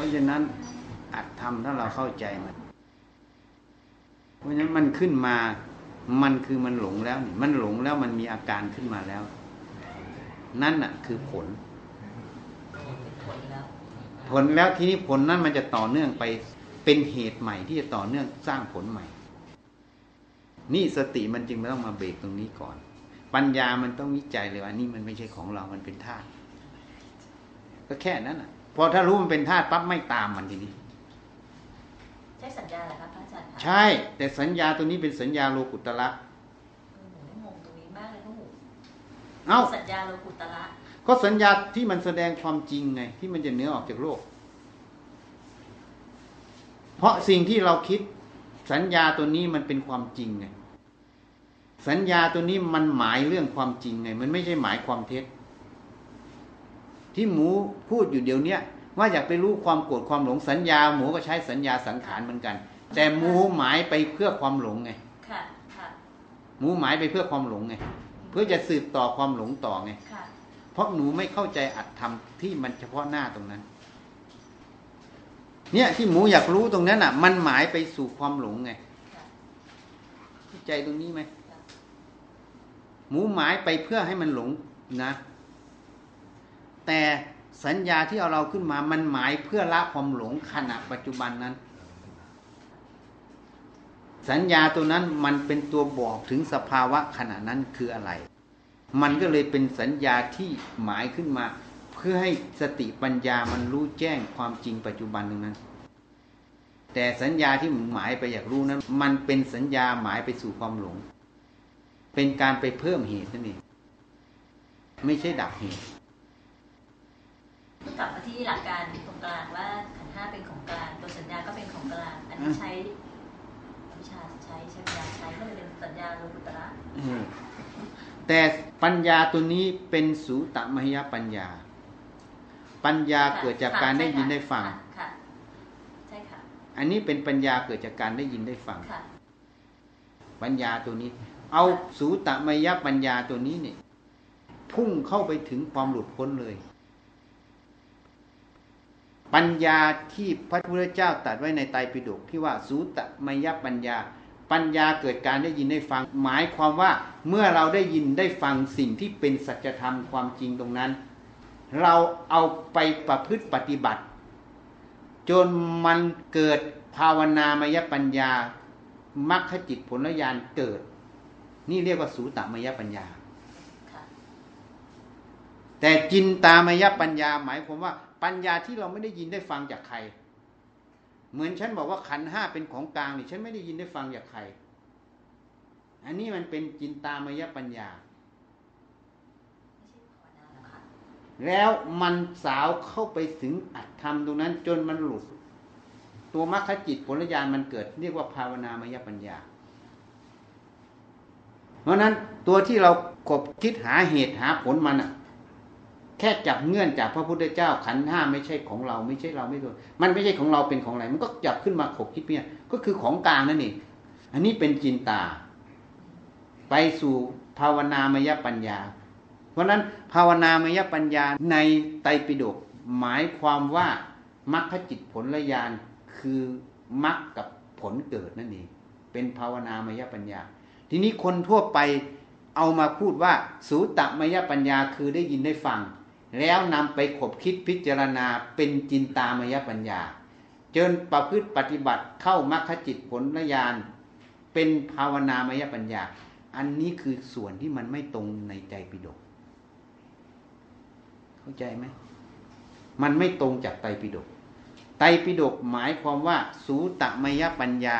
ราะฉะนั้นอัดทำถ้าเราเข้าใจมัน เพราะฉะนั้นมันขึ้นมามันคือมันหลงแล้วนี่มันหลงแล้วมันมีอาการขึ้นมาแล้ว นั่นน่ะ คือผลผลแล้วผลแล้วทีนี้ผลนั้นมันจะต่อเนื่องไปเป็นเหตุใหม่ที่จะต่อเนื่องสร้างผลใหม่ นี่สติมันจึงต้องมาเบรกตรงนี้ก่อน ปัญญามันต้องวิจัยเลยว่านี่มันไม่ใช่ของเรา มันเป็นธาตุก็แค่นั้นอะ พอถ้ารู้มันเป็นธาตุปั๊บไม่ตามมันทีนี้ ใช่สัญญาเหรอคะพระอาจารย์คะใช่ แต่สัญญาตัวนี้เป็นสัญญาโลกุตระเออหนูงงตรงนี้มากเลยพระหูเอ้าสัญญาโลกุตระก็สัญญาที่มันแสดงความจริงไง ที่มันจะเหนือออกจากโลก เพราะสิ่งที่เราคิดสัญญาตัวนี้มันเป็นความจริงไงสัญญาตัวนี้มันหมายเรื่องความจริงไง มันไม่ใช่หมายความเท็จ ที่หมูพูดอยู่เดี๋ยวเนี้ยว่าอยากไปรู้ความโกรธความหลงสัญญา หมูก็ใช้สัญญาสังขารเหมือนกัน แต่หมูหมายไปเพื่อความหลงไงค่ะค่ะหมูหมายไปเพื่อความหลงไงเพื่อจะสืบต่อความหลงต่อไงค่ะเพราะหนูไม่เข้าใจอัตธรรมที่มันเฉพาะหน้าตรงนั้น เนี่ยที่หมูอยากรู้ตรงนั้นอะ มันหมายไปสู่ความหลงไงค่ะเข้าใจตรงนี้ไหมค่ะหมูหมายไปเพื่อให้มันหลงนะ แต่สัญญาที่เอาเราขึ้นมามันหมายเพื่อละความหลงขณะปัจจุบันนั้น สัญญาตัวนั้นมันเป็นตัวบอกถึงสภาวะขณะนั้นคืออะไร มันก็เลยเป็นสัญญาที่หมายขึ้นมา เพื่อให้สติปัญญามันรู้แจ้งความจริงปัจจุบันตรงนั้น แต่สัญญาที่หมายไปอยากรู้นั้น มันเป็นสัญญาหมายไปสู่ความหลง เป็นการไปเพิ่มเหตุนั่นเองไม่ใช่ดับเหตุ กลับมาที่หลักการตรงกลางว่าขันธ์ห้าเป็นของกลาง ตัวสัญญาก็เป็นของกลาง อันนี้ใช้วิชาใช้ใช้ปัญญาใช้ก็เลยเป็นสัญญาโลกุตระอืมแต่ปัญญาตัวนี้เป็นสูตมหยปัญญา ปัญญาเกิดจากการได้ยินได้ฟังค่ะค่ะใช่ค่ะอันนี้เป็นปัญญาเกิดจากการได้ยินได้ฟังค่ะปัญญาตัวนี้ เอาสูตมยปัญญาตัวนี้เนี่ย พุ่งเข้าไปถึงความหลุดพ้นเลย ปัญญาที่พระพุทธเจ้าตรัสไว้ในไตรปิฎกที่ว่าสูตมยปัญญา ปัญญาเกิดการได้ยินได้ฟัง หมายความว่าเมื่อเราได้ยินได้ฟังสิ่งที่เป็นสัจธรรมความจริงตรงนั้น เราเอาไปประพฤติปฏิบัติ จนมันเกิดภาวนามยปัญญามัคคจิตผลญาณเกิด นี่เรียกว่าสูตมยปัญญาค่ะแต่จินตามยปัญญาหมายความว่า ปัญญาที่เราไม่ได้ยินได้ฟังจากใคร เหมือนฉันบอกว่าขันห้าเป็นของกลางนี่ฉันไม่ได้ยินได้ฟังจากใคร อันนี้มันเป็นจินตามยปัญญาแล้วค่ะแล้วมันสาวเข้าไปถึงอัตธรรมตรงนั้นจนมันหลุด ตัวมรรคจิตผลญาณมันเกิด เรียกว่าภาวนามยปัญญา เพราะนั้นตัวที่เรากบคิดหาเหตุหาผลมันอะ แค่จับเงื่อนจากพระพุทธเจ้าขันห้าไม่ใช่ของเราไม่ใช่เราไม่ตัวมันไม่ใช่ของเราเป็นของอะไรมันก็จับขึ้นมาขบคิดเนี่ยก็คือของกลางนั่นเองอันนี้เป็นจินตา ไปสู่ภาวนามยปัญญา เพราะฉะนั้นภาวนามยปัญญาในไตรปิฎกหมายความว่ามรรคจิตผลญาณคือมรรคกับผลเกิดนั่นเองเป็นภาวนามยปัญญา ทีนี้คนทั่วไปเอามาพูดว่าสูตมยปัญญาคือได้ยินได้ฟัง แล้วนำไปขบคิดพิจารณาเป็นจินตามยปัญญา จนประพฤติปฏิบัติเข้ามรรคจิตผลญาณเป็นภาวนามยปัญญา อันนี้คือส่วนที่มันไม่ตรงในใจปิฎกเข้าใจไหมมันไม่ตรงจากไตรปิฎกไตรปิฎกหมายความว่า สูตมยปัญญา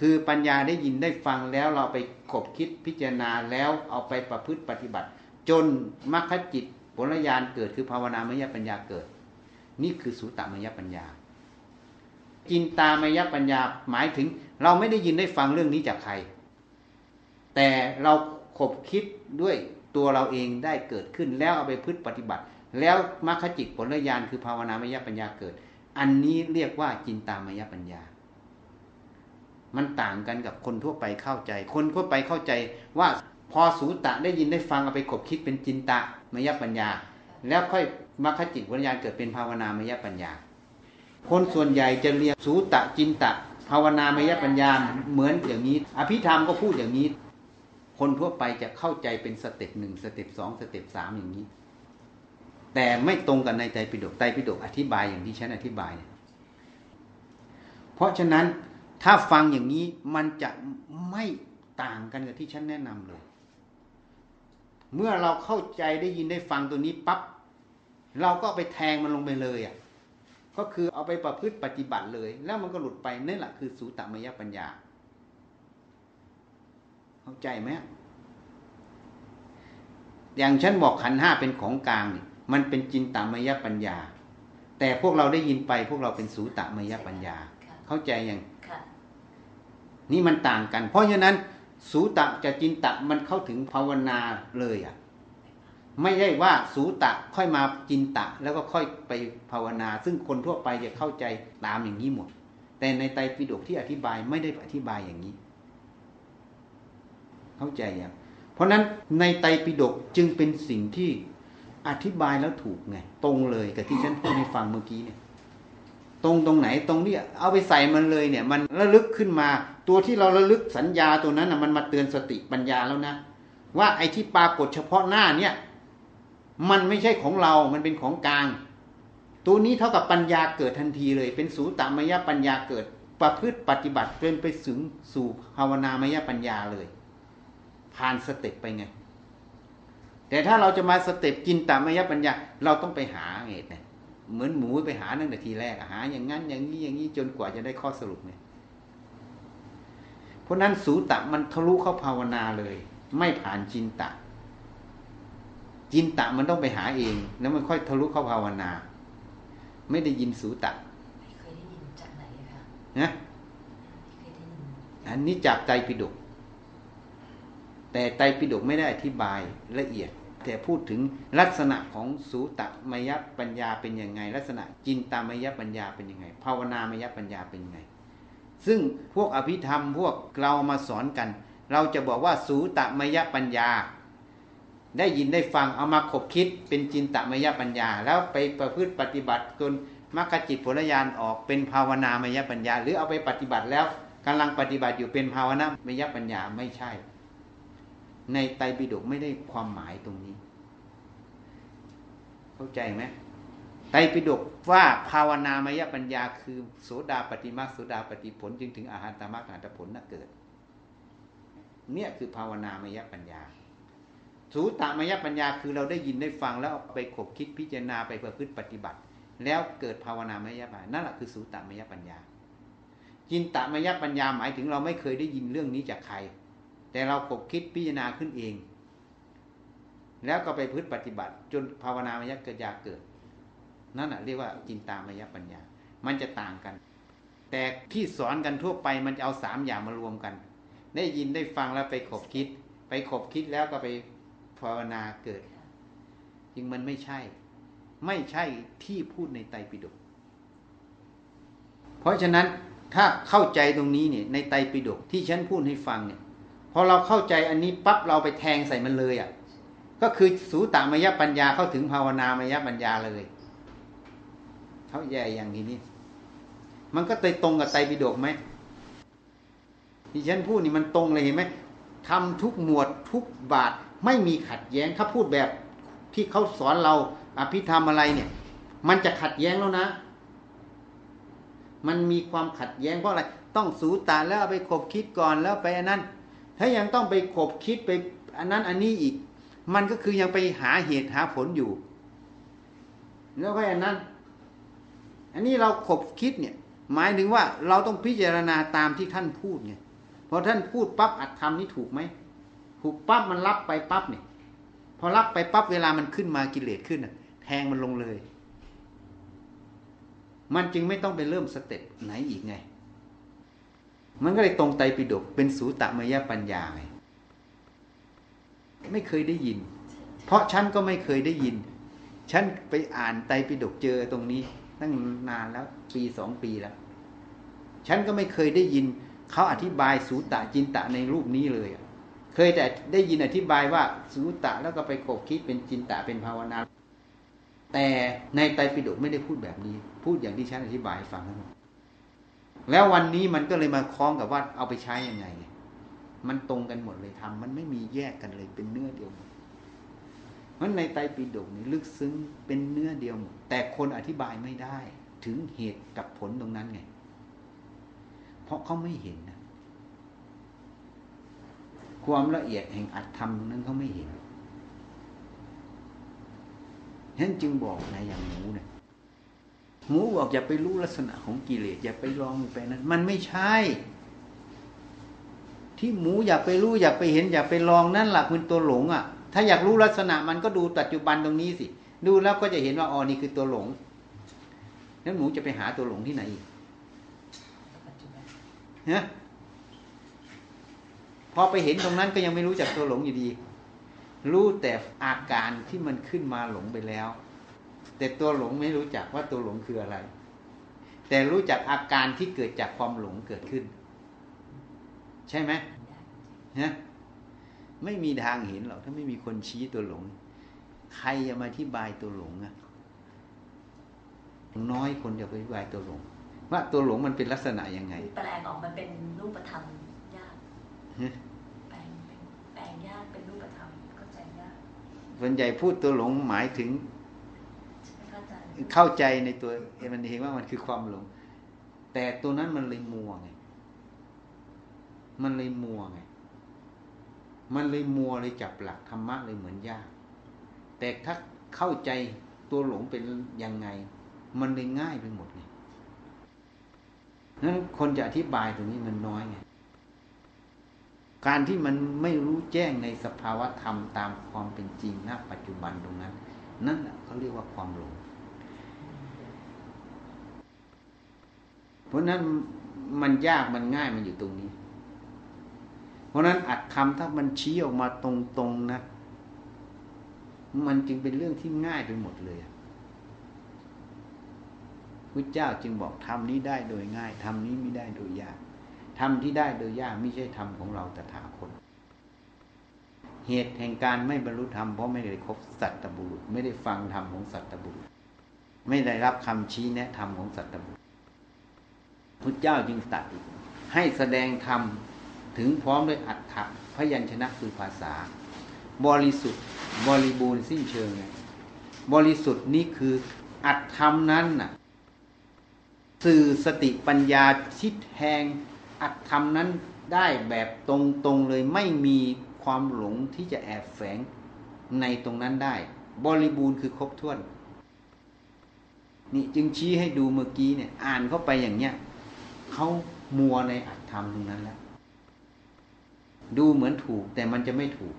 คือปัญญาได้ยินได้ฟังแล้วเราไปขบคิดพิจารณาแล้วเอาไปประพฤติปฏิบัติ จนมรรคจิต ผลญาณเกิดคือภาวนามยปัญญาเกิด นี่คือสูตตมยปัญญา จินตามยปัญญาหมายถึง เราไม่ได้ยินได้ฟังเรื่องนี้จากใคร แต่เราขบคิดด้วยตัวเราเองได้เกิดขึ้นแล้วเอาไปพฤติปฏิบัติ แล้วมรรคจิตผลญาณคือภาวนามยปัญญาเกิด อันนี้เรียกว่าจินตามยปัญญา มันต่างกันกับคนทั่วไปเข้าใจ คนทั่วไปเข้าใจว่าพอสูตะได้ยินได้ฟังเอาไปขบคิดเป็นจินตา มยปัญญา แล้วค่อยมรรคจิตผลญาณเกิดเป็นภาวนามยปัญญา คนส่วนใหญ่จะเรียนสุตะจินตะ ภาวนามยปัญญาเหมือนอย่างนี้ อภิธรรมก็พูดอย่างนี้ คนทั่วไปจะเข้าใจเป็น step หนึ่ง step สอง step สามอย่างนี้ แต่ไม่ตรงกันในไตรปิฎกไตรปิฎกอธิบายอย่างที่ฉันอธิบายเพราะฉะนั้นถ้าฟังอย่างนี้มันจะไม่ต่างกันกับที่ฉันแนะนำเลย เมื่อเราเข้าใจได้ยินได้ฟังตัวนี้ปับ๊บเราก็ไปแทงมันลงไปเลยอะก็คือเอาไปประพฤติปฏิบัติเลย แล้วมันก็หลุดไปนั่นแหละคือสูตมยปัญญา เข้าใจไหมอย่างฉันบอกขันห้าเป็นของกลางนี่มันเป็นจินตามยปัญญา แต่พวกเราได้ยินไปพวกเราเป็นสูตมยปัญญา เข้าใจยังค่ะนี่มันต่างกัน เพราะฉะนั้น สูตะจะจินตะมันเข้าถึงภาวนาเลยอะไม่ได้ว่าสูตะค่อยมาจินตะ แล้วก็ค่อยไปภาวนา ซึ่งคนทั่วไปจะเข้าใจตามอย่างนี้หมด แต่ในไตรปิฎกที่อธิบายไม่ได้อธิบายอย่างนี้ เข้าใจยังเพราะนั้นในไตรปิฎกจึงเป็นสิ่งที่อธิบายแล้วถูกไงตรงเลยกับที่ฉันพูดให้ฟังเมื่อกี้เนี่ย ตรงตรงไหนตรงนี้เอาไปใส่มันเลยเนี่ย มันระลึกขึ้นมา ตัวที่เราระลึกสัญญาตัวนั้นนะมันมาเตือนสติปัญญาแล้วนะ ว่าไอ้ที่ปรากฏเฉพาะหน้าเนี่ยมันไม่ใช่ของเรามันเป็นของกลาง ตัวนี้เท่ากับปัญญาเกิดทันทีเลย เป็นสุตมยปัญญาเกิด ประพฤติปฏิบัติเป็นไปถึงสู่ภาวนามยปัญญาเลย ผ่าน step ไปไงแต่ถ้าเราจะมา step จินตามยปัญญา เราต้องไปหาเหตุเนี่ย เหมือนหมูไปหาตั้งแต่ทีแรกหา อย่างนั้นอย่างนี้อย่างนี้จนกว่าจะได้ข้อสรุปเนี่ยเพราะนั้นสูตะมันทะลุเข้าภาวนาเลย ไม่ผ่านจินตะ จินตะมันต้องไปหาเอง แล้วมันค่อยทะลุเข้าภาวนา ไม่ได้ยินสูตะไม่เคยได้ยินจากไหนเลยค่ะนะไม่เคยได้ยินอันนี้จากใจปิฎกแต่ไตรปิฎกไม่ได้อธิบายละเอียด แต่พูดถึงลักษณะของสูตมยปัญญาเป็นยังไง ลักษณะจินตามยปัญญาเป็นยังไง ภาวนามยปัญญาเป็นยังไง ซึ่งพวกอภิธรรมพวกเรามาสอนกัน เราจะบอกว่าสูตมยปัญญา ได้ยินได้ฟังเอามาขบคิดเป็นจินตมยปัญญา แล้วไปประพฤติปฏิบัติจนมรรคจิตผลญาณออกเป็นภาวนามยปัญญา หรือเอาไปปฏิบัติแล้วกำลังปฏิบัติอยู่เป็นภาวนามยปัญญาไม่ใช่ ในไตรปิฎกไม่ได้ความหมายตรงนี้ เข้าใจไหมไตรปิฎกว่าภาวนามยปัญญาคือโสดาปฏิมาโสดาปฏิผล จึงถึงอาหารตามรรคอาหารผลน่ะเกิด เนี่ยคือภาวนามยปัญญาสูตามยปัญญาคือเราได้ยินได้ฟังแล้วไปขบคิดพิจารณาไปประพฤติปฏิบัติ แล้วเกิดภาวนามยปัญญานั่นแหละคือสูตามยปัญญาจินตามยปัญญาหมายถึงเราไม่เคยได้ยินเรื่องนี้จากใคร แต่เราขบคิดพิจารณาขึ้นเอง แล้วก็ไปพฤติปฏิบัติ จนภาวนามยปัญญาเกิด นั่นแหะเรียกว่าจินตามยปัญญา มันจะต่างกัน แต่ที่สอนกันทั่วไปมันจะเอาสามอย่างมารวมกัน ได้ยินได้ฟังแล้วไปขบคิด ไปขบคิดแล้วก็ไปภาวนาเกิดจริงมันไม่ใช่ ไม่ใช่ที่พูดในไตรปิฎกเพราะฉะนั้นถ้าเข้าใจตรงนี้เนี่ยในไตรปิฎกที่ฉันพูดให้ฟังเนี่ย พอเราเข้าใจอันนี้ปั๊บเราไปแทงใส่มันเลยอะ่ะ ก็คือสูตามยปัญญาเข้าถึงภาวนามยปัญญาเลยเขาแย่อย่างนี้นี่มันก็เตยตรงกับไตรปิฎกไหมที่ฉันพูดนี่มันตรงเลยเห็นไหมทำทุกหมวดทุกบาทไม่มีขัดแย้งถ้าพูดแบบที่เขาสอนเราอภิธรรมอะไรเนี่ย มันจะขัดแย้งแล้วนะ มันมีความขัดแย้งเพราะอะไร ต้องสูตาแล้วไปขบคิดก่อนแล้วไปอันนั้น ถ้ายังต้องไปขบคิดไปอันนั้นอันนี้อีก มันก็คือยังไปหาเหตุหาผลอยู่แล้วก็อันนั้น อันนี้เราขบคิดเนี่ย หมายถึงว่าเราต้องพิจารณาตามที่ท่านพูดไงพอท่านพูดปั๊บอัดทำนี่ถูกไหมถูกปั๊บมันรับไปปั๊บเนี่ย พอรับไปปั๊บเวลามันขึ้นมากิเลสขึ้นอะแทงมันลงเลย มันจึงไม่ต้องไปเริ่มสเต็ปไหนอีกไง มันก็เลยตรงไตรปิฎกเป็นสูตมยปัญญาไงไม่เคยได้ยิน เพราะฉันก็ไม่เคยได้ยิน ฉันไปอ่านไตรปิฎกเจอตรงนี้ ตั้งนานแล้วปีสองปีแล้ว ฉันก็ไม่เคยได้ยิน เขาอธิบายสูตะจินตะในรูปนี้เลย เคยแต่ได้ยินอธิบายว่าสูตะแล้วก็ไปขบคิดเป็นจินตะเป็นภาวนา แต่ในไตรปิฎกไม่ได้พูดแบบนี้ พูดอย่างที่ฉันอธิบายฟังทั้งหมด แล้ววันนี้มันก็เลยมาคล้องกับว่าเอาไปใช้ยังไง มันตรงกันหมดเลยทำมันไม่มีแยกกันเลยเป็นเนื้อเดียวหมดเพราะในไตรปิฎกนี่ลึกซึ้งเป็นเนื้อเดียวหมดแต่คนอธิบายไม่ได้ ถึงเหตุกับผลตรงนั้นไง เพราะเขาไม่เห็นนะความละเอียดแห่งอัตธรรมนั้นเขาไม่เห็นฉะนั้นจึงบอกในอย่างหมูเนี่ย หมูบอกอย่าไปรู้ลักษณะของกิเลสอย่าไปลองไปนั้น มันไม่ใช่ ที่หมูอยากไปรู้อยากไปเห็นอยากไปลองนั่นแหละคือตัวหลง อะ ถ้าอยากรู้ลักษณะมันก็ดูปัจจุบันตรงนี้สิ ดูแล้วก็จะเห็นว่าอ๋อนี่คือตัวหลงแล้วหมูจะไปหาตัวหลงที่ไหนอีกปัจจุบันฮะพอไปเห็นตรงนั้นก็ยังไม่รู้จักตัวหลงอยู่ดี รู้แต่อาการที่มันขึ้นมาหลงไปแล้ว แต่ตัวหลงไม่รู้จักว่าตัวหลงคืออะไร แต่รู้จักอาการที่เกิดจากความหลงเกิดขึ้น ใช่ไหมฮะไม่มีทางเห็นหรอกถ้าไม่มีคนชี้ตัวหลง ใครจะมาอธิบายตัวหลงอะน้อยคนจะไปอธิบายตัวหลง ว่าตัวหลงมันเป็นลักษณะยังไง แปลงออกมาเป็นรูปธรรมยากฮะแปลงเป็นแปลงยากเป็นรูปธรรมเข้าใจยากส่วนใหญ่พูดตัวหลงหมายถึง เข้าใจในตัวมันเองว่ามันคือความหลง แต่ตัวนั้นมันเลยมัวไง มันเลยมัวไง มันเลยมัวเลยจับหลักธรรมะเลยเหมือนยาก แต่ถ้าเข้าใจตัวหลงเป็นยังไง มันเลยง่ายไปหมดไงนั้นคนจะอธิบายตรงนี้มันน้อยไง การที่มันไม่รู้แจ้งในสภาวะธรรมตามความเป็นจริงณปัจจุบันตรงนั้น นั่นเขาเรียกว่าความหลง เพราะนั้นมันยากมันง่ายมันอยู่ตรงนี้ เพราะนั้นอัดคำถ้ามันชี้ออกมาตรงๆนะ มันจึงเป็นเรื่องที่ง่ายไปหมดเลยพุทธเจ้าจึงบอกทำนี้ได้โดยง่ายทำนี้ไม่ได้โดยยากทำที่ได้โดยยากไม่ใช่ธรรมของเราตถาคตเหตุแห่งการไม่บรรลุธรรมเพราะไม่ได้คบสัตตบุรุษ ไม่ได้ฟังธรรมของสัตตบุรุษ ไม่ได้รับคำชี้แนะธรรมของสัตตบุรุษ พุทธเจ้าจึงตัดอีกให้แสดงธรรมถึงพร้อมด้วยอัตถะพยัญชนะคือภาษา บริสุทธิ์บริบูรณ์สิ้นเชิงบริสุทธิ์นี่คืออัตธรรมนั้นน่ะสื่อสติปัญญาทิศแทงอัตธรรมนั้นได้แบบตรงๆเลยไม่มีความหลงที่จะแอบแฝงในตรงนั้นได้ บริบูรณ์คือครบถ้วน นี่จึงชี้ให้ดูเมื่อกี้เนี่ย อ่านเข้าไปอย่างเนี้ย เขามัวในอัตธรรมตรงนั้นแล้ว ดูเหมือนถูกแต่มันจะไม่ถูก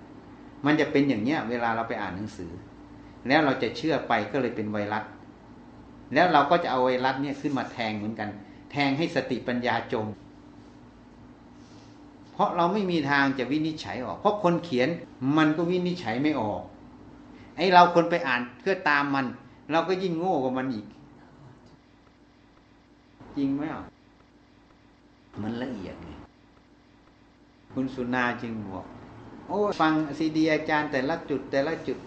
มันจะเป็นอย่างเนี้ย เวลาเราไปอ่านหนังสือ แล้วเราจะเชื่อไปก็เลยเป็นไวรัส แล้วเราก็จะเอาไวรัสเนี่ยขึ้นมาแทงเหมือนกัน แทงให้สติปัญญาจม เพราะเราไม่มีทางจะวินิจฉัยออก เพราะคนเขียนมันก็วินิจฉัยไม่ออก ไอเราคนไปอ่านเพื่อตามมัน เราก็ยิ่งโง่กว่ามันอีก จริงไหมอะ มันละเอียดไงคุณสุนาจึงบอก โอ้ ฟังซีดีอาจารย์แต่ละจุดแต่ละจุด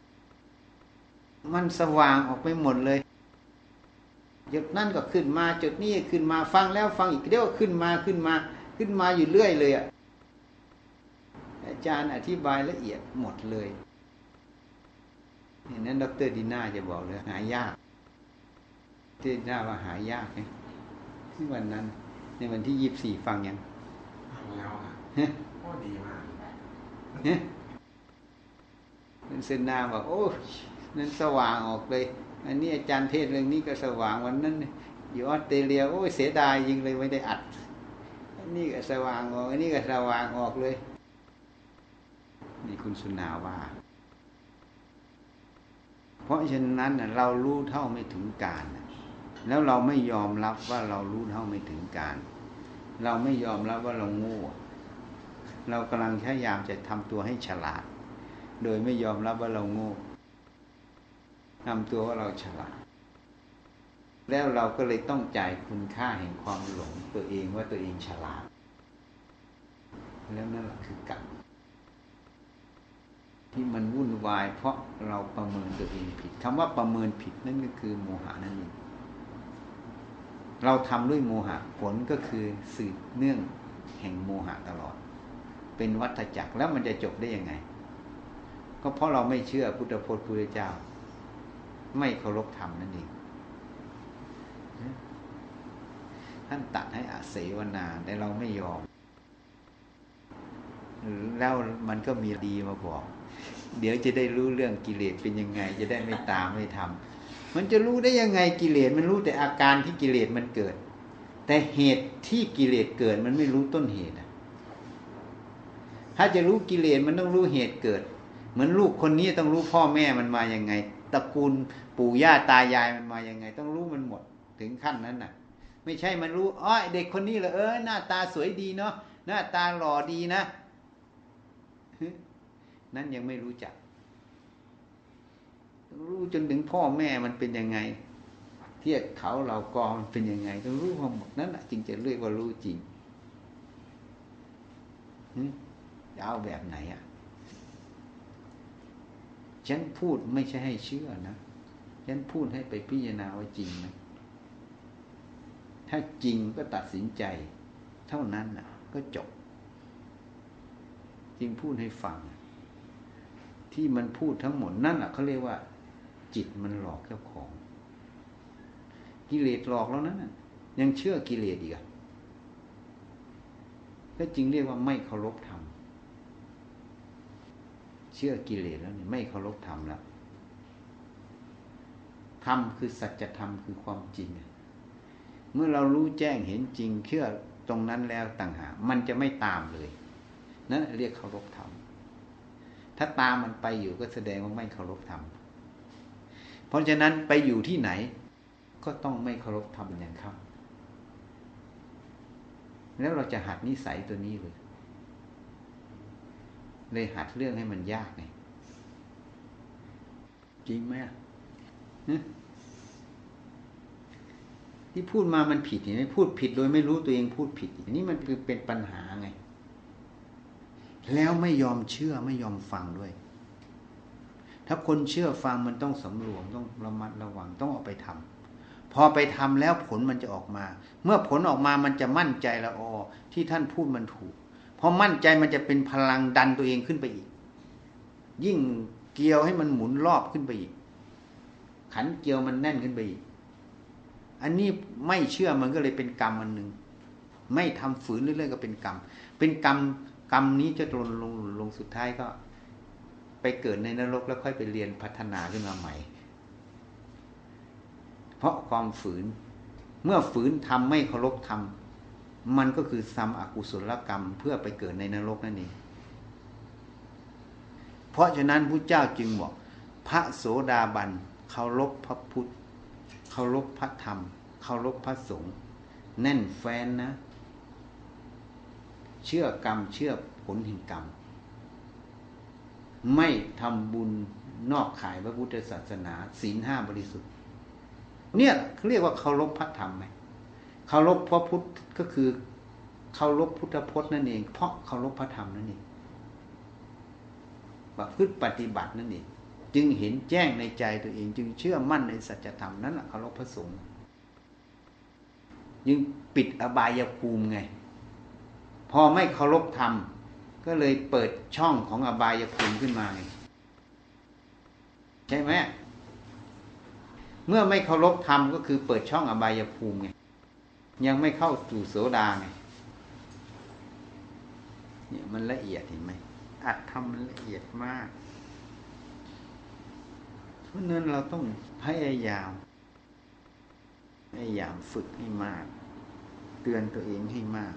มันสว่างออกไปหมดเลย จุดนั่นก็ขึ้นมาจุดนี้ขึ้นมาฟังแล้วฟังอีกเดี๋ยวขึ้นมาขึ้นมาขึ้นมาอยู่เรื่อยเลยอะอาจารย์อธิบายละเอียดหมดเลยนี่นั้นดรดีน่าจะบอกเลยหายากที่น่าว่าหายากไงวันนั้น ในวันที่ยี่บสี่ฟังยังฟังแล้วอะฮะโอ้ดีมากฮะเป็นเซนนาบอกโอ้นั้นสว่างออกเลย อันนี้อาจารย์เทศเรื่องนี้ก็สว่างวันนั้นอยู่ออสเตรเลียโอ้ยเสียดายยิงเลยไม่ได้อัดอันนี้ก็สว่างออกอันนี้ก็สว่างออกเลย นี่คุณสุนาว่า เพราะฉะนั้นน่ะเรารู้เท่าไม่ถึงการน่ะ แล้วเราไม่ยอมรับว่าเรารู้เท่าไม่ถึงการ เราไม่ยอมรับว่าเราโง่ เรากำลังพยายามจะทำตัวให้ฉลาด โดยไม่ยอมรับว่าเราโง่ทำตัวว่าเราฉลาด แล้วเราก็เลยต้องจ่ายคุณค่าแห่งความหลงตัวเองว่าตัวเองฉลาด แล้วนั่นคือกรรมที่มันวุ่นวาย เพราะเราประเมินตัวเองผิดคำว่าประเมินผิดนั่นก็คือโมหะนั่นเอง เราทำด้วยโมหะผลก็คือสืบเนื่องแห่งโมหะตลอด เป็นวัฏจักรแล้วมันจะจบได้ยังไง ก็เพราะเราไม่เชื่อพุทธพจน์พุทธเจ้า ไม่เคารพธรรมนั่นเองท่านตัดให้อาเสวนาแต่เราไม่ยอม แล้วมันก็มีดีมาบอก เดี๋ยวจะได้รู้เรื่องกิเลสเป็นยังไง จะได้ไม่ตามไม่ทำ มันจะรู้ได้ยังไงกิเลสมันรู้แต่อาการที่กิเลสมันเกิด แต่เหตุที่กิเลสเกิดมันไม่รู้ต้นเหตุถ้าจะรู้กิเลสมันต้องรู้เหตุเกิด เหมือนลูกคนนี้ต้องรู้พ่อแม่มันมายังไงตระกูลปู่ย่าตายายมันมายังไง ต้องรู้มันหมดถึงขั้นนั้นน่ะ ไม่ใช่มันรู้อ๋อเด็กคนนี้เหรอเออหน้าตาสวยดีเนาะหน้าตาหล่อดีนะ นั่นยังไม่รู้จัก รู้จนถึงพ่อแม่มันเป็นยังไง เทียบเขาเรากอมันเป็นยังไงต้องรู้ความหมดนั่นแหละจึงจะเรียกว่ารู้จริงจะเอาแบบไหนอะ ฉันพูดไม่ใช่ให้เชื่อนะฉันพูดให้ไปพิจารณาว่าจริงนะถ้าจริงก็ตัดสินใจ เท่านั้นนะก็จบ จริงพูดให้ฟัง ที่มันพูดทั้งหมดนั่นแหละเขาเรียกว่า จิตมันหลอกเจ้าของ กิเลสหลอกแล้วนั้นยังเชื่อกิเลสอีกอะก็จริงเรียกว่าไม่เคารพธรรมเชื่อกิเลสแล้วเนี่ยไม่เคารพธรรมแล้วธรรมคือสัจธรรมคือความจริง เมื่อเรารู้แจ้งเห็นจริง เชื่อตรงนั้นแล้วต่างหากมันจะไม่ตามเลยนั่นเรียกเคารพธรรมถ้าตามมันไปอยู่ก็แสดงว่าไม่เคารพธรรม ราะฉะนั้นไปอยู่ที่ไหน ก็ต้องไม่เคารพธรรมอย่างครับแล้วเราจะหัดนิสัยตัวนี้เลย เลยหัดเรื่องให้มันยากไงจริงไหมที่พูดมามันผิดเห็นไหมพูดผิดโดยไม่รู้ตัวเองพูดผิดอันนี้มันคือเป็นปัญหาไง แล้วไม่ยอมเชื่อไม่ยอมฟังด้วย ถ้าคนเชื่อฟังมันต้องสำรวมต้องระมัดระวังต้องออกไปทำพอไปทำแล้วผลมันจะออกมา เมื่อผลออกมามันจะมั่นใจละออที่ท่านพูดมันถูกพอมั่นใจมันจะเป็นพลังดันตัวเองขึ้นไปอีก ยิ่งเกียวให้มันหมุนรอบขึ้นไปอีก ขันเกียวมันแน่นขึ้นไปอีก อันนี้ไม่เชื่อมันก็เลยเป็นกรรมอันหนึ่งไม่ทำฝืนเรื่อยๆก็เป็นกรรม เป็นกรรมกรรมนี้จะลงลงลงสุดท้ายก็ ไปเกิดในนรกแล้วค่อยไปเรียนพัฒนาขึ้นมาใหม่ เพราะความฝืน เมื่อฝืนทำไม่เคารพทำมันก็คือซ้ำอกุศลกรรมเพื่อไปเกิดในนรกนั่นเองเพราะฉะนั้นพระเจ้าจึงบอก พระโสดาบันเคารพพระพุทธเคารพพระธรรมเคารพพระสงฆ์แน่นแฟนนะ เชื่อกรรมเชื่อผลแห่งกรรม ไม่ทำบุญนอกขายพระพุทธศาสนาศีลห้าบริสุทธิ์ เนี่ยเรียกว่าเคารพพระธรรมไหมเคารพพระพุทธก็คือเคารพพุทธพจน์นั่นเอง เพราะเคารพพระธรรมนั่นเองประพฤติปฏิบัตินั่นเองจึงเห็นแจ้งในใจตัวเอง จึงเชื่อมั่นในสัจธรรมนั้นแหละเคารพพระสงฆ์ยึงปิดอบายภูมิไง พอไม่เคารพธรรม ก็เลยเปิดช่องของอบายภูมิขึ้นมาไงใช่ไหมเมื่อไม่เคารพธรรมก็คือเปิดช่องอบายภูมิไงยังไม่เข้าสู่โสดาไงเนี่ยมันละเอียดเห็นไหมอัดทำมันละเอียดมาก เพราะนั้นเราต้องพยายามพยายามฝึกให้มาก เตือนตัวเองให้มาก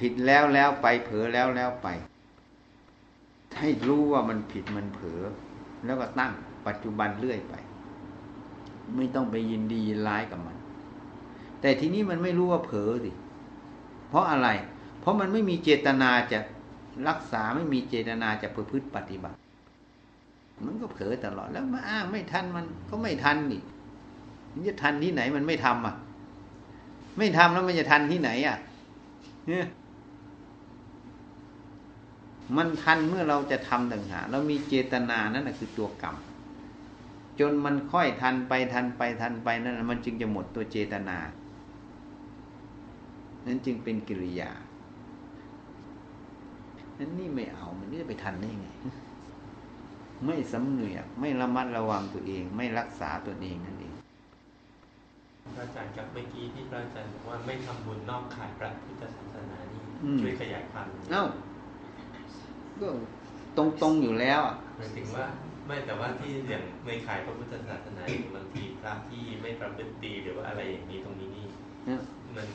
ผิดแล้วแล้วไปเผลอแล้วแล้วไป ให้รู้ว่ามันผิดมันเผลอแล้วก็ตั้งปัจจุบันเรื่อยไป ไม่ต้องไปยินดียินร้ายกับมัน แต่ทีนี้มันไม่รู้ว่าเผลอสิเพราะอะไร เพราะมันไม่มีเจตนาจะรักษาไม่มีเจตนาจะประพฤติปฏิบัติ มันก็เผลอตลอดแล้วมาอ้างไม่ทันมันก็ไม่ทันนี่มันจะทันที่ไหนมันไม่ทำอะ ไม่ทำแล้วมันจะทันที่ไหนอะเนี่ย มันทันเมื่อเราจะทำต่างหากเรามีเจตนานั่นแหะคือตัวกรรม จนมันค่อยทันไปทันไปทันไปนั่นน่ะมันจึงจะหมดตัวเจตนา นั้นจึงเป็นกิริยา นั้นนี่ไม่เอามันจะไปทันได้ไง ไม่สำเนียกไม่ระมัดระวังตัวเอง ไม่รักษาตัวเองนั่นเองพระอาจารย์ครับเมื่อกี้ที่พระอาจารย์บอกว่าไม่ทำบุญนอกข่ายพระพุทธศาสนานี่อืมช่วยขยายความเอ้า ก็ตรงตรงๆอยู่แล้วอะหมายถึงว่าไม่แต่ว่าที่อย่างในข่ายพระพุทธศาสนาเนี่ยบางทีพระที่ไม่ประพฤติดีหรือว่าอะไรอย่างนี้ตรงนี้นี่เนี่ยมัน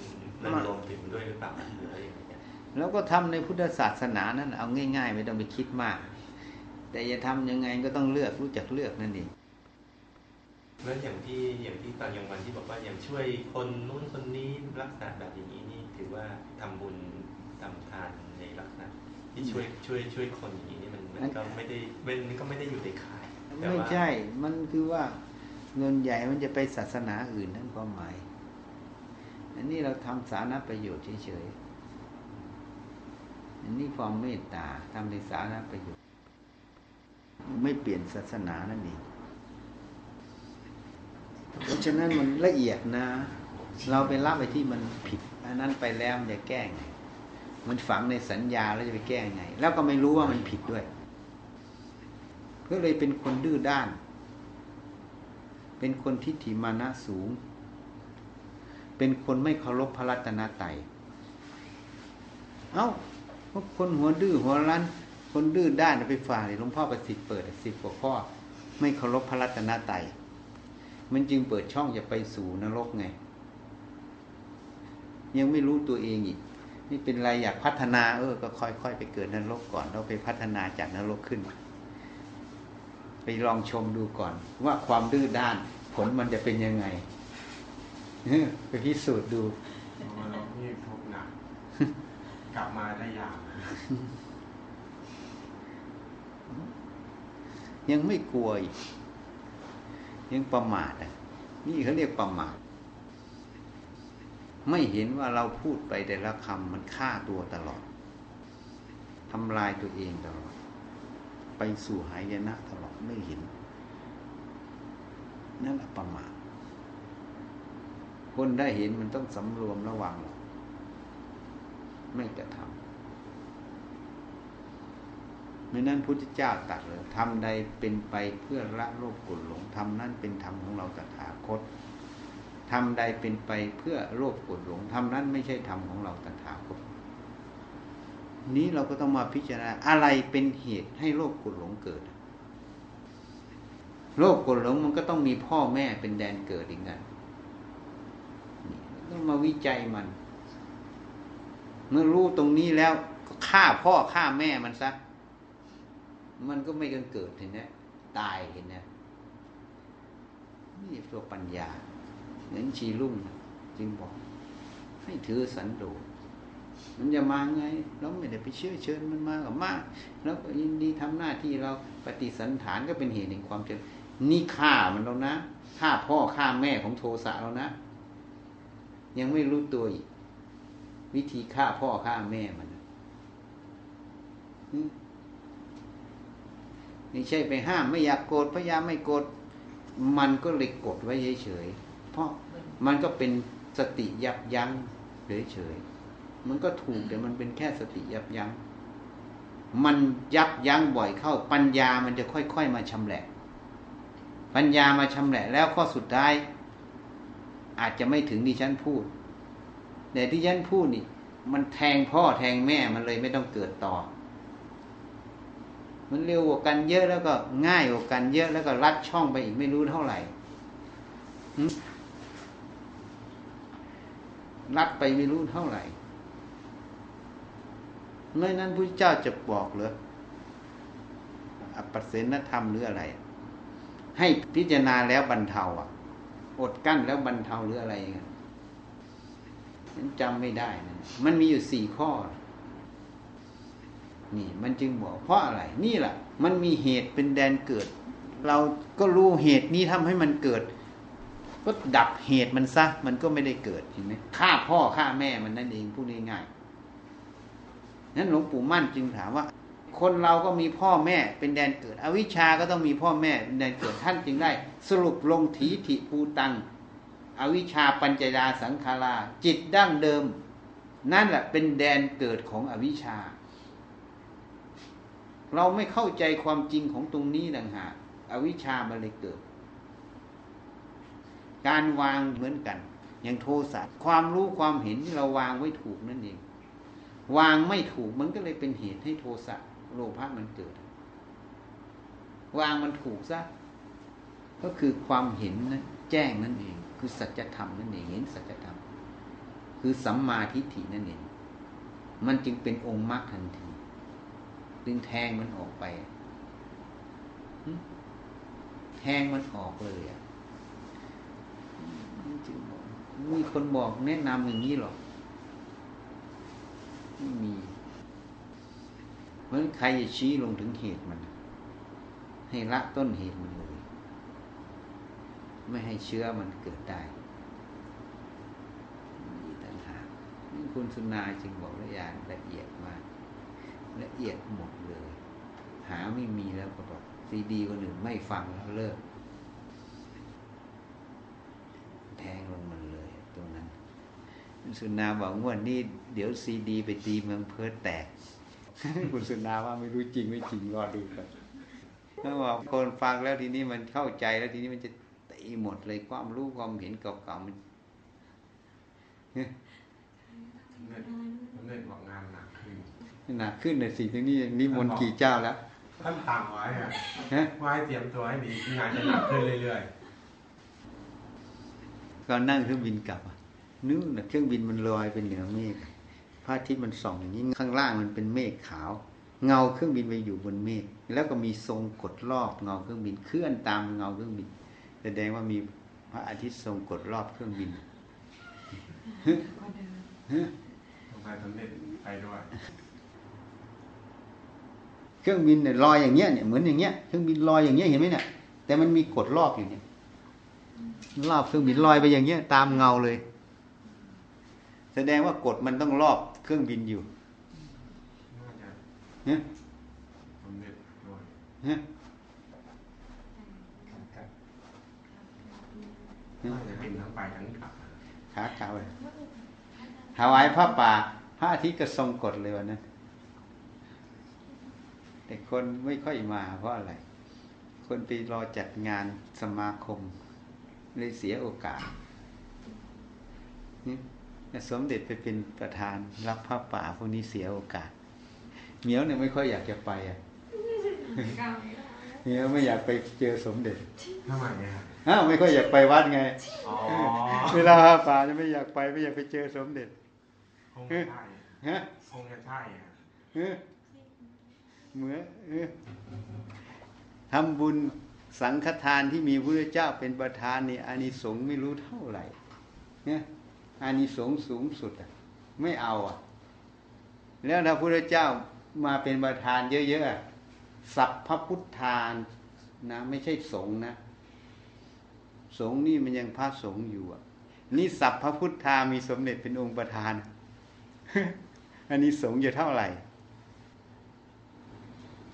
มันรวมถึงด้วยหรือเปล่าหรืออะไรอย่างเงี้ยแล้วก็ทำในพุทธศาสนานั้นเอาง่าย ๆ ไม่ต้องไปคิดมาก แต่จะทำยังไงก็ต้องเลือกรู้จักเลือกนั่นเองแล้วอย่างที่อย่างที่ตอนยังวันที่บอกว่าอย่างช่วยคนนู้นคนนี้ลักษณะแบบอย่างนี้นี่ถือว่าทำบุญทำทานในลักษณะ ที่ช่วยช่วยช่วยคนอย่างนี้นี่มันมันก็ไม่ได้มันก็ไม่ได้อยู่ในข่ายแต่ไม่ว่าใช่ มันคือว่าเงินใหญ่มันจะไปศาสนาอื่นนั่นความหมาย อันนี้เราทำสาธารณประโยชน์เฉยๆ อันนี้ความเมตตาทำในสาธารณประโยชน์ ไม่เปลี่ยนศาสนานั่นเองเพราะฉะนั้นมันละเอียดนะ เราไปรับไปที่มันผิด อันนั้นไปแล้วมันจะแก้ไง มันฝังในสัญญาแล้วจะไปแก้ไง แล้วก็ไม่รู้ว่ามันผิดด้วยก็เลยเป็นคนดื้อด้าน เป็นคนทิฏฐิมานะสูง เป็นคนไม่เคารพพระรัตนตรัยเอ้าพวกคนหัวดื้อหัวรั้น คนดื้อด้านไปฝ่าเลยหลวงพ่อประสิทธิ์เปิดสิบกว่าข้อ ไม่เคารพพระรัตนตรัยมันจึงเปิดช่องจะไปสู่นรกไง ยังไม่รู้ตัวเองอีก นี่เป็นไรอยากพัฒนา เออ ก็ค่อยๆไปเกิดนรกก่อนแล้วไปพัฒนาจากนรกขึ้น ไปลองชมดูก่อน ว่าความดื้อด้าน ผลมันจะเป็นยังไงเออไปพิสูจน์ดูเพราะว่าเรานี่ทุกข์หนักกลับมาได้ยากยังไม่กลัวอีกยังประมาทอะ นี่เขาเรียกประมาท ไม่เห็นว่าเราพูดไปแต่ละคำมันฆ่าตัวตลอดทำลายตัวเองตลอด ไปสู่หายนะตลอดไม่เห็น นั่นแหละประมาทคนได้เห็นมันต้องสำรวมระวังไม่กระทำไม่นั้นพุทธเจ้าตรัดเลยทำใดเป็นไปเพื่อละโลภกรธหลงทำนั้นเป็นธรรมของเราตถาคต ทำใดเป็นไปเพื่อโลภโกรธหลงทำนั้นไม่ใช่ธรรมของเราตถาคตนี้เราก็ต้องมาพิจารณาอะไรเป็นเหตุให้โลภโกรธหลงเกิดโลภโกรธหลงมันก็ต้องมีพ่อแม่เป็นแดนเกิดอีกนั่นต้องมาวิจัยมัน เมื่อรู้ตรงนี้แล้วก็ฆ่าพ่อฆ่าแม่มันซะมันก็ไม่กันเกิดเห็นไหมตายเห็นไหมนี่ตัวปัญญา เหมือนชีรุ่งจึงบอก ให้ถือสันโดษมันจะมาไง เราไม่ได้ไปเชื่อเชิญมันมากับมาแล้วยินดีทำหน้าที่เราปฏิสันฐานก็เป็นเหตุแห่งความเจริญนี่ฆ่ามันแล้วนะฆ่าพ่อฆ่าแม่ของโทสะแล้วนะ ยังไม่รู้ตัวอีกวิธีฆ่าพ่อฆ่าแม่มันไม่ใช่ไปห้ามไม่อยากโกรธพยายามไม่โกรธมันก็เลยกดไว้เฉยๆ เพราะมันก็เป็นสติยับยั้งเฉยๆมันก็ถูกแต่มันเป็นแค่สติยับยั้งมันยับยั้งบ่อยเข้า ปัญญามันจะค่อย ๆ มาชำแหละ ปัญญามาชำแหละ แล้วข้อสุดท้าย อาจจะไม่ถึงที่ฉันพูดแต่ที่ฉันพูดนี่ มันแทงพ่อแทงแม่มันเลยไม่ต้องเกิดต่อ มันเร็วกว่ากันเยอะแล้วก็ง่ายกว่ากันเยอะแล้วก็ลัดช่องไปอีกไม่รู้เท่าไหร่ หึลัดไปไม่รู้เท่าไหร่เมื่อนั้นพระเจ้าจะบอกเลยอปัสเสนธรรมหรืออะไร ให้พิจารณาแล้วบรรเทาอะ อดกั้นแล้วบรรเทาหรืออะไรอย่างเงี้ยฉันจำไม่ได้นะมันมีอยู่สี่ข้อ นี่ มันจึงบอกเพราะอะไร นี่แหละมันมีเหตุเป็นแดนเกิด เราก็รู้เหตุนี้ทำให้มันเกิด ก็ดับเหตุมันซะ มันก็ไม่ได้เกิดเห็นไหมฆ่าพ่อฆ่าแม่มันนั่นเองพูดง่ายๆนั้นหลวงปู่มั่นจึงถามว่า คนเราก็มีพ่อแม่เป็นแดนเกิด อวิชาก็ต้องมีพ่อแม่เป็นแดนเกิดท่านจึงได้ สรุปลงถีถิภูตัง อวิชาปัญจยาสังขาราจิตดั้งเดิม นั่นแหละเป็นแดนเกิดของอวิชา เราไม่เข้าใจความจริงของตรงนี้ต่างหากอวิชชามันเลยเกิด การวางเหมือนกัน อย่างโทสะความรู้ความเห็นที่เราวางไว้ถูกนั่นเอง วางไม่ถูกมันก็เลยเป็นเหตุให้โทสะโลภะมันเกิด วางมันถูกซะก็คือความเห็นนะแจ้งนั่นเอง คือสัจธรรมนั่นเองเห็นสัจธรรม คือสัมมาทิฏฐินั่นเอง มันจึงเป็นองค์มรรคทันทีดึงแทงมันออกไป แทงมันออกเลยอะ จึงมีคนบอกแนะนำอย่างนี้หรอไม่มี เพราะฉะนั้นใครจะชี้ลงถึงเหตุมัน ให้ละต้นเหตุมันเลย ไม่ให้เชื้อมันเกิดได้มีต่างหากนี่คุณสุนาจึงบอกละอย่างละเอียดมาก ละเอียดหมดเลย หาไม่มีแล้วก็บอกซีดีคนอื่นไม่ฟังแล้วเลิก แทงลงมันเลยตรงนั้นคุณสุนาบอกงวดนี้เดี๋ยวซีดี ไปตีเมืองเพิร์ตแตก คุณสุนาว่าไม่รู้จริงไม่จริงรอดูกันถ้าบอกคนฟังแล้วทีนี้มันเข้าใจแล้วทีนี้มันจะตีหมดเลยความรู้ความเห็นเก่าๆมันเน็ตเน็ตบอกงานหนักขึ้นหนักขึ้นเลยสิทีนี้นิมนต์กี่เจ้าแล้วท่านต่างไว้อะฮะว่าให้เตรียมตัวให้ดีงานจะหนักขึ้นเรื่อย ก็นั่งเครื่องบินกลับนู่นเครื่องบินมันลอยเป็นเหนือเมฆพระอาทิตย์มันส่องอย่างนี้ข้างล่างมันเป็นเมฆขาว เงาเครื่องบินไปอยู่บนเมฆแล้วก็มีทรงกดรอบเงาเครื่องบินเคลื่อนตามเงาเครื่องบินแสดงว่ามีพระอาทิตย์ทรงกดรอบเครื่องบินไปสำเร็จไปด้วยเครื่องบินเนี่ยลอยอย่างเงี้ยเนี่ยเหมือนอย่างเงี้ยเครื่องบินลอยอย่างเงี้ยเห็นไหมเนี่ยแต่มันมีกดรอบอยู่เนี่ย รอบเครื่องบินลอยไปอย่างเงี้ยตามเงาเลย แสดงว่ากดมันต้องรอบเครื่องบินอยู่น่าจะเนี่ยสำเร็จด้วยเนี่ยน่าจะเป็นทั้งไปทั้งกลับขาขาวเลยถวายพระป่าพระอาทิตย์ก็ทรงกดเลยวันนั้นแต่คนไม่ค่อยมาเพราะอะไร คนไปรอจัดงานสมาคม เลยเสียโอกาสนี่สมเด็จไปเป็นประธานรับพระป่าพวกนี้เสียโอกาสเหมียวเนี่ยไม่ค่อยอยากจะไปอะเหมียวไม่อยากไปเจอสมเด็จทำไมเนี่ยอ้าวไม่ค่อยอยากไปวัดไงอ๋อเวลาพระป่าจะไม่อยากไปไม่อยากไปเจอสมเด็จคงจะใช่ฮะคงจะใช่อะเออเหมือนเออทำบุญ สังฆทานที่มีพระเจ้าเป็นประธานนี่อานิสงส์ไม่รู้เท่าไหร่เนี่ยอานิสงส์สูงสุดอะไม่เอาอะ แล้วถ้าพระเจ้ามาเป็นประธานเยอะๆอะสัพพพุทธานนะไม่ใช่สงฆ์นะสงฆ์นี่มันยังพระสงฆ์อยู่อะนี่สัพพพุทธามีสมเด็จเป็นองค์ประธาน อันนี้สงฆ์จะเท่าไหร่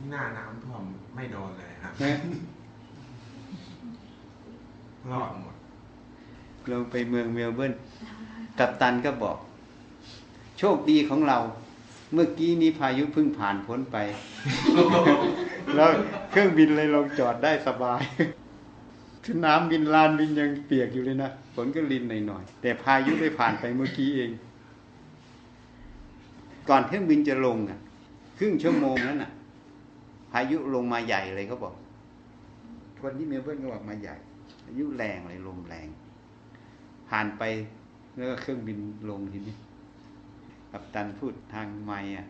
หน้าน้ำท่วมไม่โดนเลยฮะนะ รอดหมดลงไปเมืองเมลเบิร์นกัปตันก็บอก โชคดีของเรา เมื่อกี้นี้พายุเพิ่งผ่านพ้นไป แล้วเครื่องบินเลยลงจอดได้สบายสนามบินลานบินยังเปียกอยู่เลยนะฝนก็ลินหน่อยๆแต่พายุได้ผ่านไปเมื่อกี้เอง ก่อนเครื่องบินจะลงอะ ครึ่งชั่วโมงนั้นอะ พายุลงมาใหญ่เลยเขาบอกคนที่เมลเบิร์นก็บอกมาใหญ่ พายุแรงเลยลมแรง ผ่านไปแล้วก็เครื่องบินลงทีนี้กัปตันพูดทางไม่อะ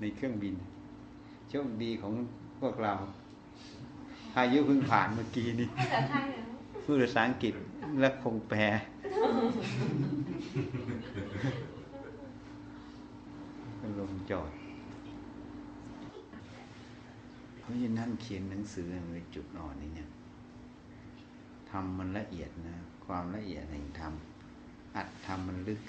ในเครื่องบินโชคดีของพวกเราพายุเพิ่งผ่านเมื่อกี้นี้พูดภาษาอังกฤษและคงแปล ลงจอด เพราะฉะนั้นเขียนหนังสือมันเป็นจุดอ่อนนี่เนี่ย ทำมันละเอียดนะ ความละเอียดแห่งธรรม อัดทำมันลึก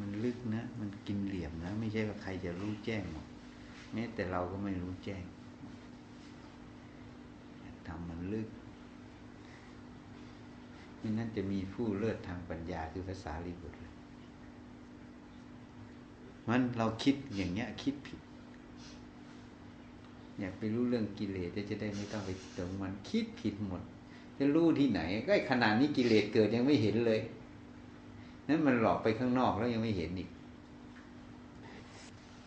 มันลึกนะ มันกินเหลี่ยมนะ ไม่ใช่ว่าใครจะรู้แจ้งหมดแม้แต่เราก็ไม่รู้แจ้งทำมันลึกนี่นั่นจะมีผู้เลิศทางปัญญาคือภาษาลีบุตรเลยมันเราคิดอย่างเงี้ย คิดผิด อยากไปรู้เรื่องกิเลสจะได้ไม่ต้องไปตรงมันคิดผิดหมด จะรู้ที่ไหน ก็ขนาดนี้กิเลสเกิดยังไม่เห็นเลย นั้นมันหลอกไปข้างนอกแล้วยังไม่เห็นอีก